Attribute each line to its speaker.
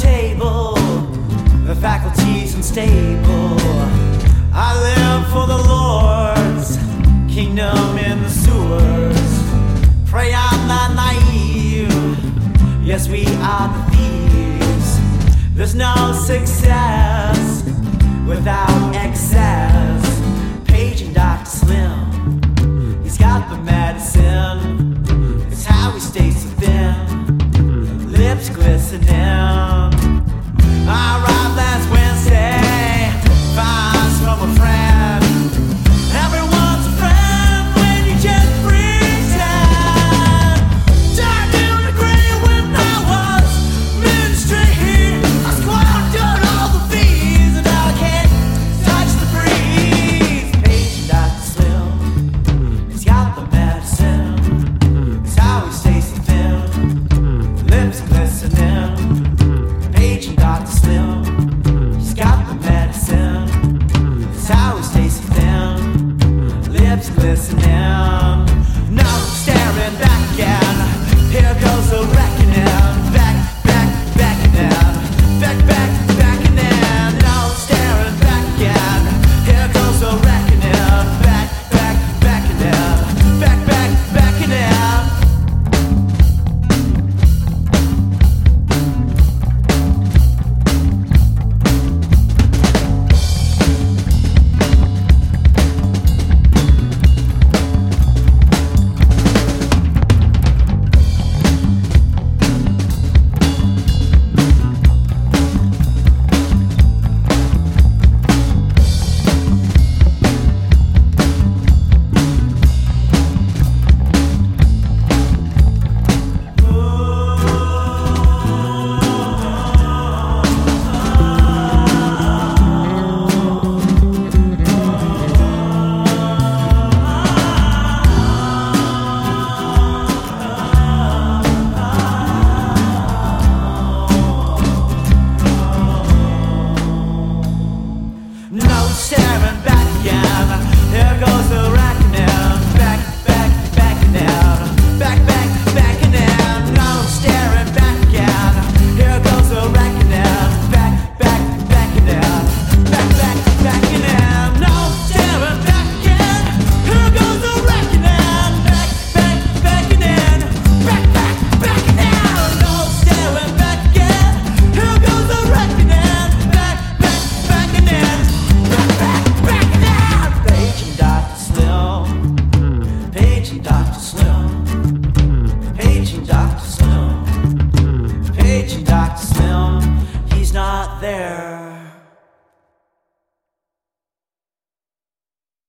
Speaker 1: table, the faculty's unstable. I live for the Lord's kingdom in the sewers. Pray I'm not naive. Yes, we are the thieves. There's no success listening, not staring back, and here goes a staring back, again. Here goes the racket. there.